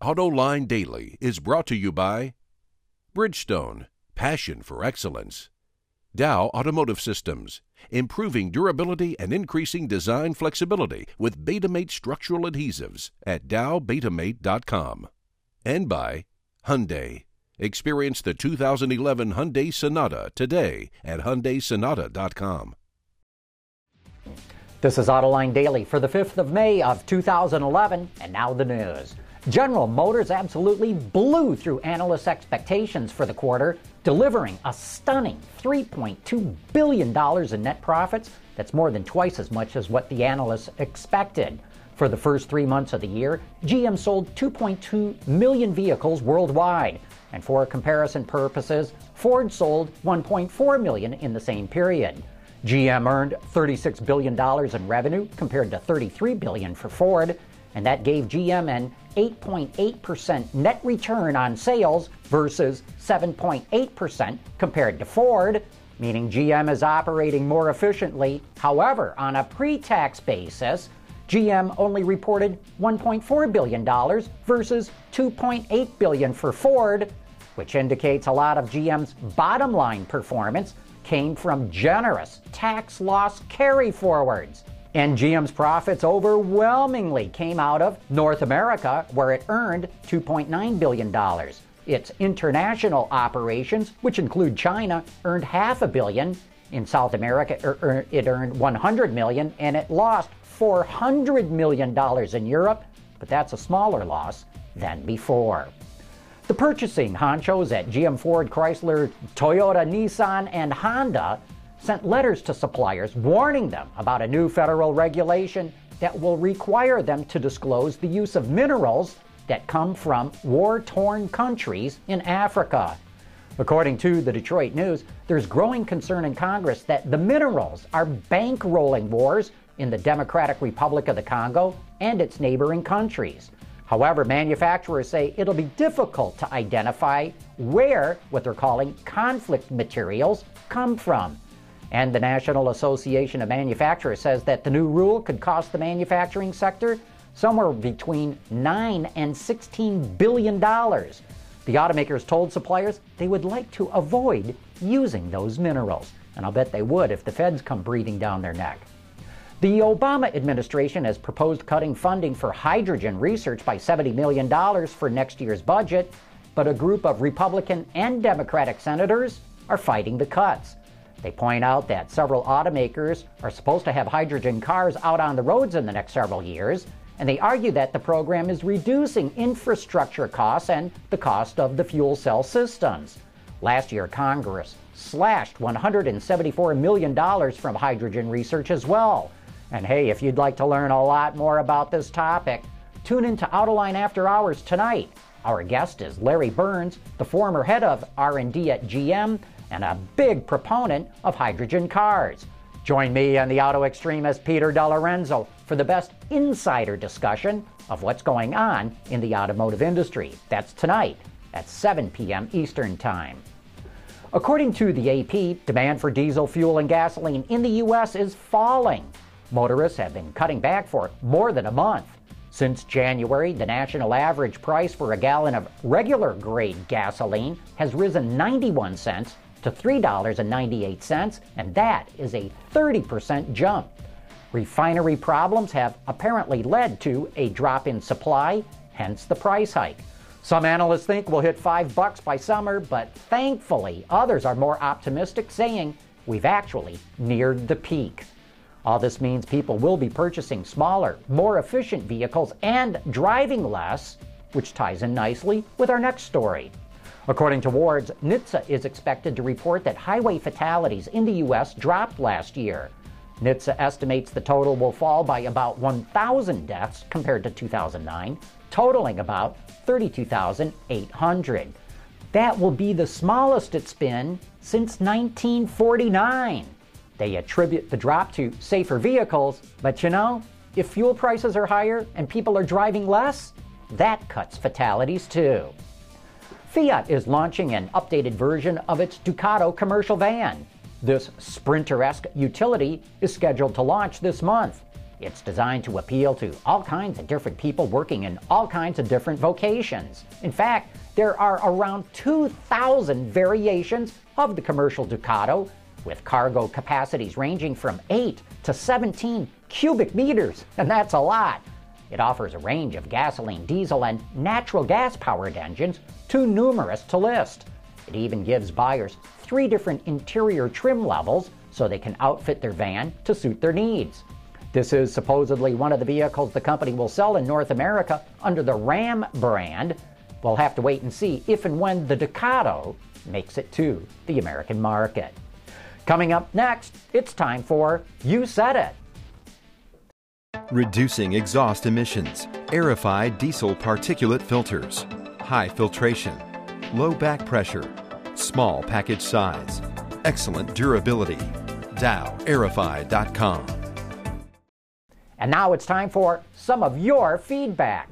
AutoLine Daily is brought to you by Bridgestone, passion for excellence. Dow Automotive Systems, improving durability and increasing design flexibility with Betamate structural adhesives at dowbetamate.com. And by Hyundai. Experience the 2011 Hyundai Sonata today at hyundaisonata.com. This is Autoline Daily for the 5th of May of 2011, and now the news. General Motors absolutely blew through analysts' expectations for the quarter, delivering a stunning $3.2 billion in net profits. That's more than twice as much as what the analysts expected. For the first three months of the year, GM sold 2.2 million vehicles worldwide. And for comparison purposes, Ford sold 1.4 million in the same period. GM earned $36 billion in revenue compared to 33 billion for Ford, and that gave GM an 8.8% net return on sales versus 7.8% compared to Ford, meaning GM is operating more efficiently. However, on a pre-tax basis, GM only reported $1.4 billion versus 2.8 billion for Ford, which indicates a lot of GM's bottom line performance came from generous tax loss carry forwards. And GM's profits overwhelmingly came out of North America, where it earned $2.9 billion. Its international operations, which include China, earned half a billion. In South America, it earned 100 million, and it lost 400 million dollars in Europe, but that's a smaller loss than before. The purchasing honchos at GM Ford, Chrysler, Toyota, Nissan, and Honda sent letters to suppliers warning them about a new federal regulation that will require them to disclose the use of minerals that come from war torn countries in Africa. According to the Detroit News, there's growing concern in Congress that the minerals are bankrolling wars in the Democratic Republic of the Congo and its neighboring countries. However, manufacturers say it'll be difficult to identify where what they're calling conflict materials come from. And the National Association of Manufacturers says that the new rule could cost the manufacturing sector somewhere between 9 and 16 billion dollars. The automakers told suppliers they would like to avoid using those minerals, and I'll bet they would if the feds come breathing down their neck. The Obama administration has proposed cutting funding for hydrogen research by $70 million for next year's budget, but a group of Republican and Democratic senators are fighting the cuts. They point out that several automakers are supposed to have hydrogen cars out on the roads in the next several years, and they argue that the program is reducing infrastructure costs and the cost of the fuel cell systems. Last year, Congress slashed $174 million from hydrogen research as well. And hey, if you'd like to learn a lot more about this topic, tune into Autoline After Hours tonight. Our guest is Larry Burns, the former head of R&D at GM and a big proponent of hydrogen cars. Join me and the auto extremist Peter DeLorenzo for the best insider discussion of what's going on in the automotive industry. That's tonight at 7 p.m. Eastern Time. According to the AP, demand for diesel fuel and gasoline in the U.S. is falling. Motorists have been cutting back for more than a month. Since January, the national average price for a gallon of regular grade gasoline has risen 91 cents to $3.98, and that is a 30% jump. Refinery problems have apparently led to a drop in supply, hence the price hike. Some analysts think we'll hit 5 bucks by summer, but thankfully others are more optimistic saying we've actually neared the peak. All this means people will be purchasing smaller, more efficient vehicles and driving less, which ties in nicely with our next story. According to Wards, NHTSA is expected to report that highway fatalities in the U.S. dropped last year. NHTSA estimates the total will fall by about 1,000 deaths compared to 2009, totaling about 32,800. That will be the smallest it's been since 1949. They attribute the drop to safer vehicles, but you know, if fuel prices are higher and people are driving less, that cuts fatalities too. Fiat is launching an updated version of its Ducato commercial van. This sprinter esque utility is scheduled to launch this month. It's designed to appeal to all kinds of different people working in all kinds of different vocations. In fact, there are around 2,000 variations of the commercial Ducato, with cargo capacities ranging from 8 to 17 cubic meters, and that's a lot. It offers a range of gasoline, diesel, and natural gas powered engines, too numerous to list. It even gives buyers three different interior trim levels so they can outfit their van to suit their needs. This is supposedly one of the vehicles the company will sell in North America under the Ram brand. We'll have to wait and see if and when the Ducato makes it to the American market. Coming up next, it's time for You Said It. Reducing exhaust emissions, Aerify diesel particulate filters, high filtration, low back pressure, small package size, excellent durability. Dow DowAerify.com. And now it's time for some of your feedback.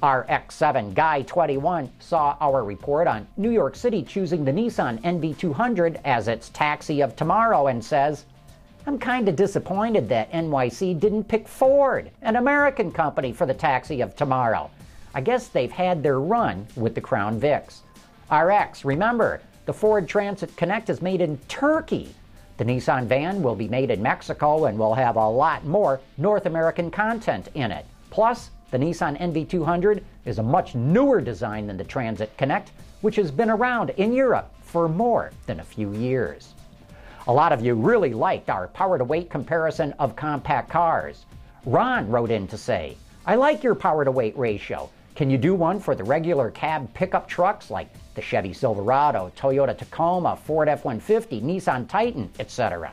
RX7 Guy 21 saw our report on New York City choosing the Nissan NV200 as its taxi of tomorrow and says, I'm kind of disappointed that NYC didn't pick Ford, an American company, for the taxi of tomorrow. I guess they've had their run with the Crown Vics. RX, remember, the Ford Transit Connect is made in Turkey. The Nissan van will be made in Mexico and will have a lot more North American content in it. Plus, the Nissan NV200 is a much newer design than the Transit Connect, which has been around in Europe for more than a few years. A lot of you really liked our power to weight comparison of compact cars. Ron wrote in to say, I like your power to weight ratio. Can you do one for the regular cab pickup trucks like the Chevy Silverado, Toyota Tacoma, Ford F 150, Nissan Titan, etc.?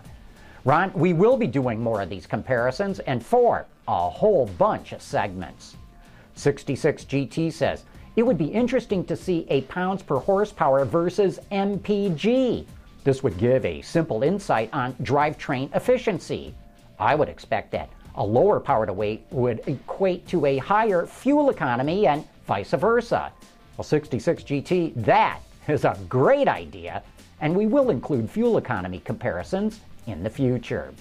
Ron, we will be doing more of these comparisons and for a whole bunch of segments. 66GT says, it would be interesting to see a pounds per horsepower versus MPG. This would give a simple insight on drivetrain efficiency. I would expect that a lower power to weight would equate to a higher fuel economy and vice versa. Well, 66GT, that is a great idea, and we will include fuel economy comparisons in the future.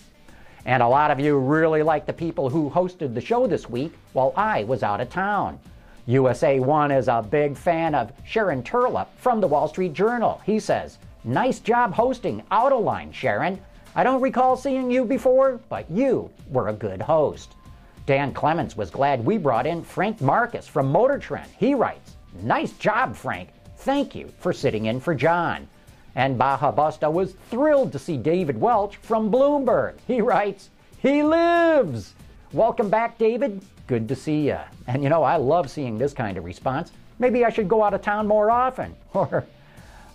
And a lot of you really like the people who hosted the show this week while I was out of town. USA One is a big fan of Sharon Terlep from the Wall Street Journal. He says, Nice job hosting Autoline, Sharon. I don't recall seeing you before, but you were a good host. Dan Clements was glad we brought in Frank Markus from Motor Trend. He writes, Nice job, Frank. Thank you for sitting in for John. And Baja Busta was thrilled to see David Welch from Bloomberg. He writes, He lives! Welcome back, David. Good to see you. And you know, I love seeing this kind of response. Maybe I should go out of town more often. Or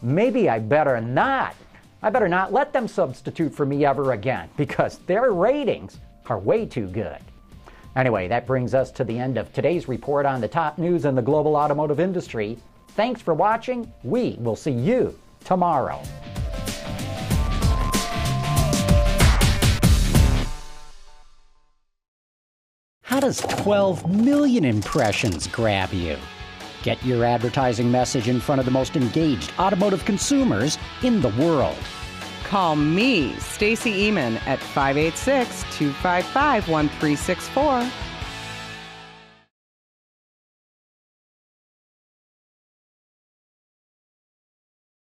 maybe I better not. I better not let them substitute for me ever again because their ratings are way too good. Anyway, that brings us to the end of today's report on the top news in the global automotive industry. Thanks for watching. We will see you tomorrow. How does 12 million impressions grab you? Get your advertising message in front of the most engaged automotive consumers in the world. Call me, Stacy Eman, at 586 255 1364